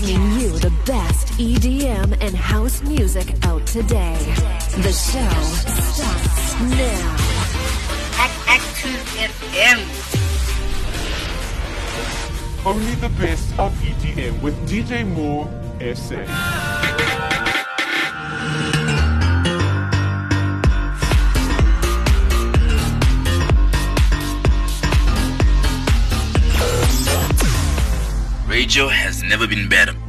bringing you the best EDM and house music out today. The show starts now. Active FM. Only the best of EDM with DJ Moore SA. Radio has never been better.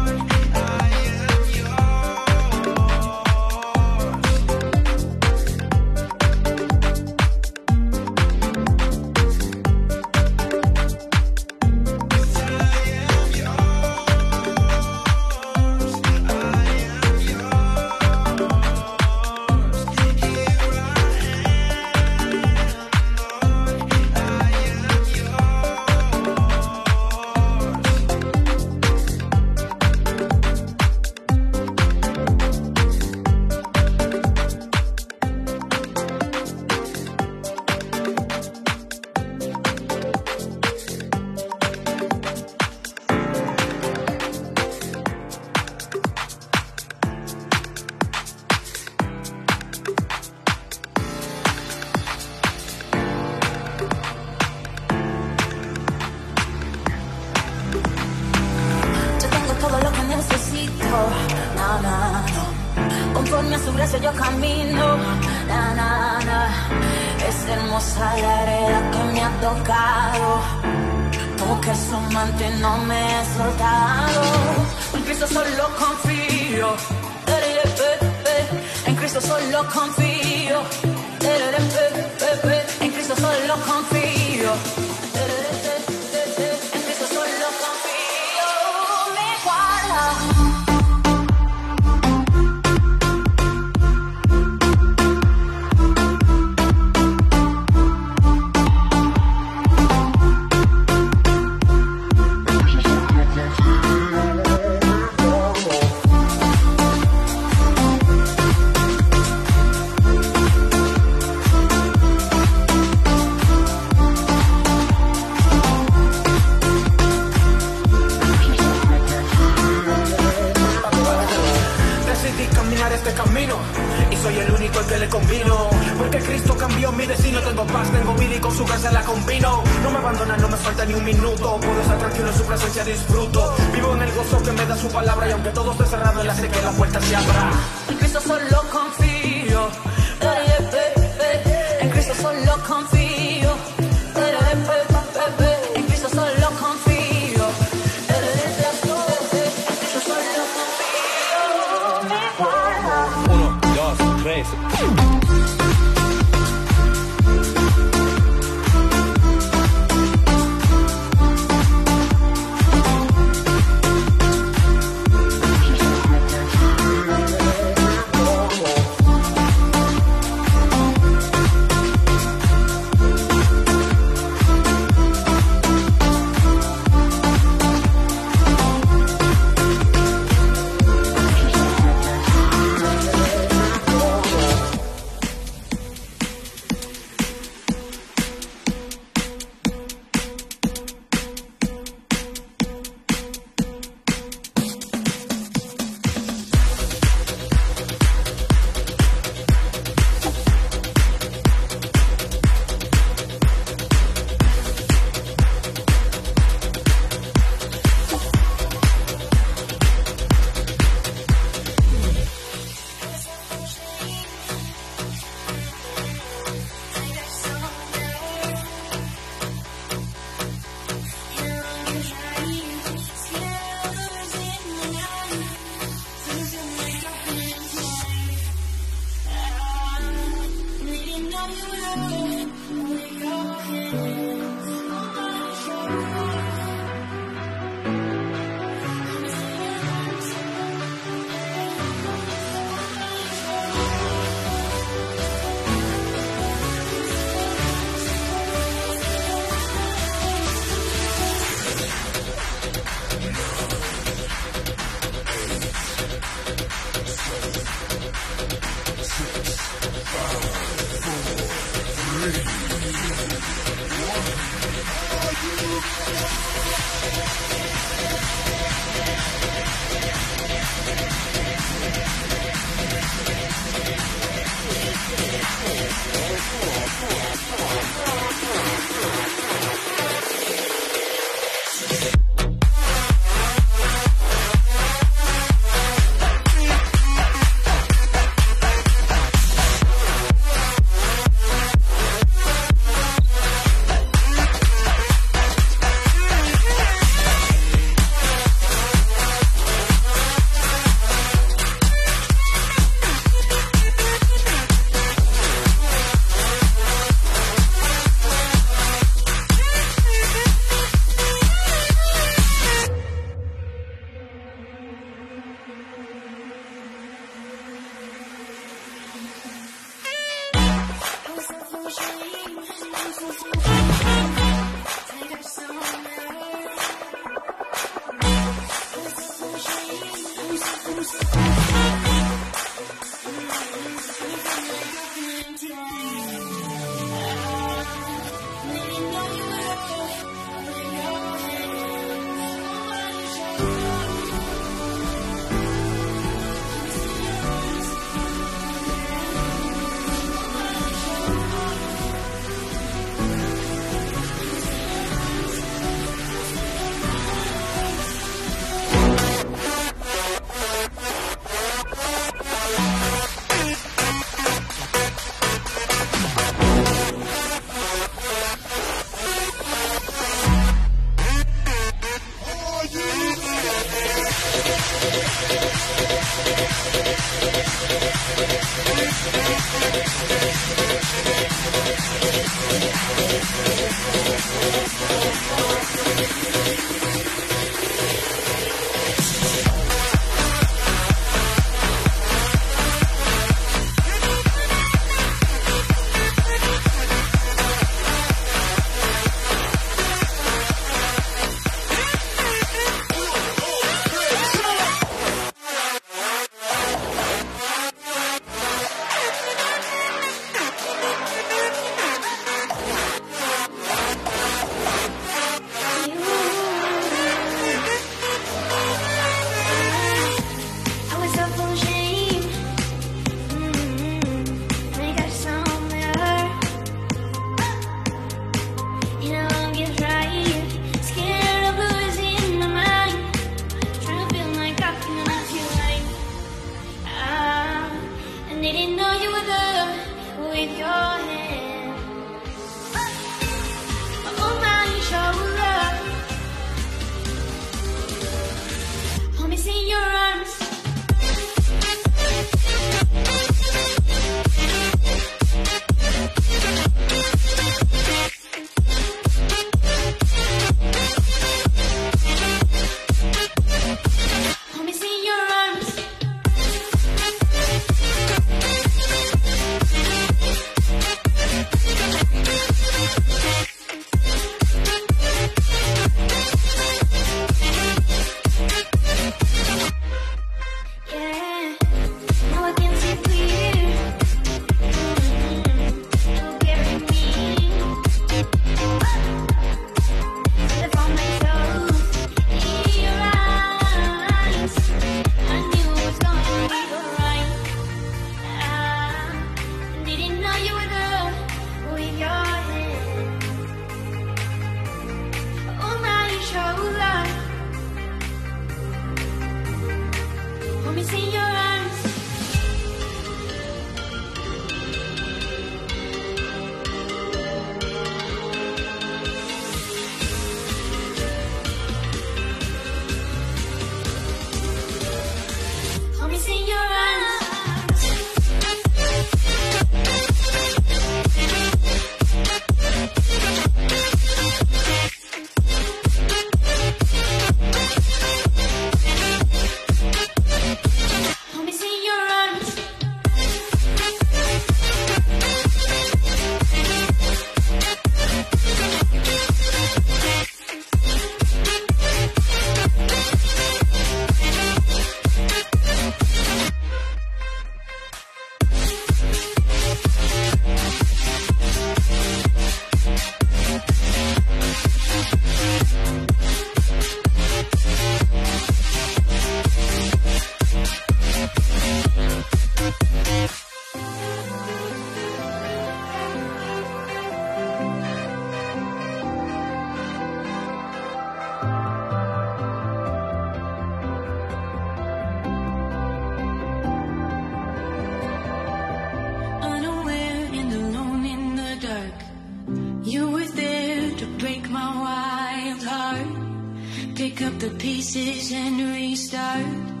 The pieces and restart.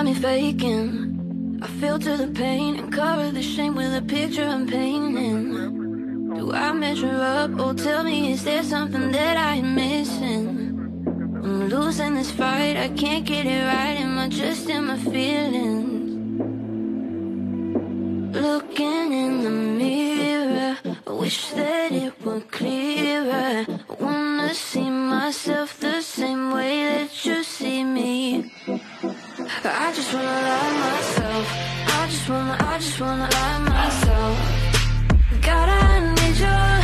got me faking. I filter the pain and cover the shame with a picture I'm painting. Do I measure up or tell me is there something that I'm missing? I'm losing this fight, I can't get it right. Am I just in my feelings? Looking in the mirror, I wish that it were clearer. I wanna see myself the same way that you see me. But I just wanna love myself. I just wanna, I just wanna love myself. God, I need you.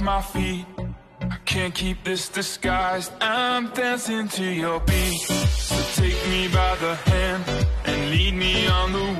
My feet. I can't keep this disguised. I'm dancing to your beat. So take me by the hand and lead me on the way.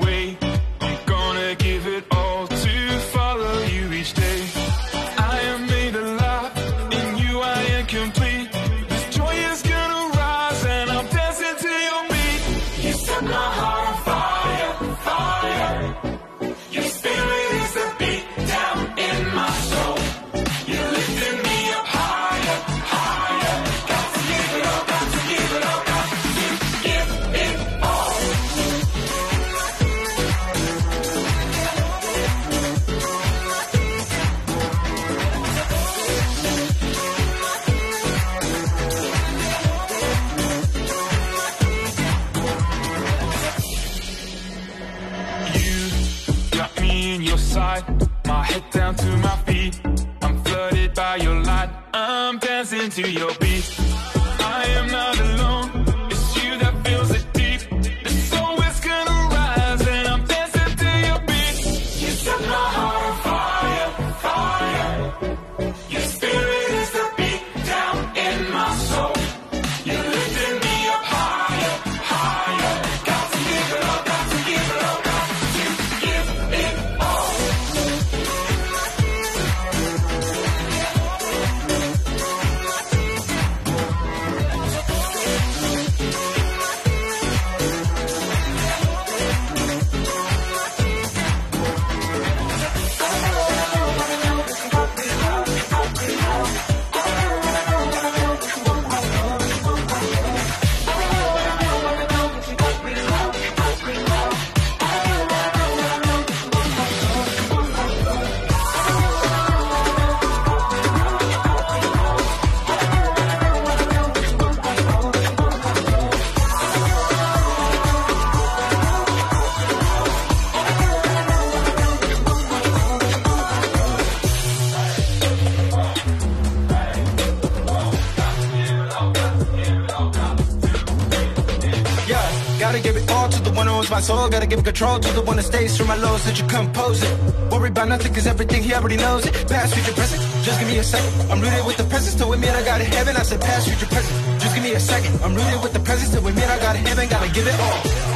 Soul. Gotta give control to the one that stays through my lows. That you compose it. Worry about nothing, cause everything he already knows it. Past, future, present. Just give me a second. I'm rooted with the presence to admit I got it heaven. I said past, future, present. Just give me a second. I'm rooted with the presence to admit I got it heaven. Gotta give it all.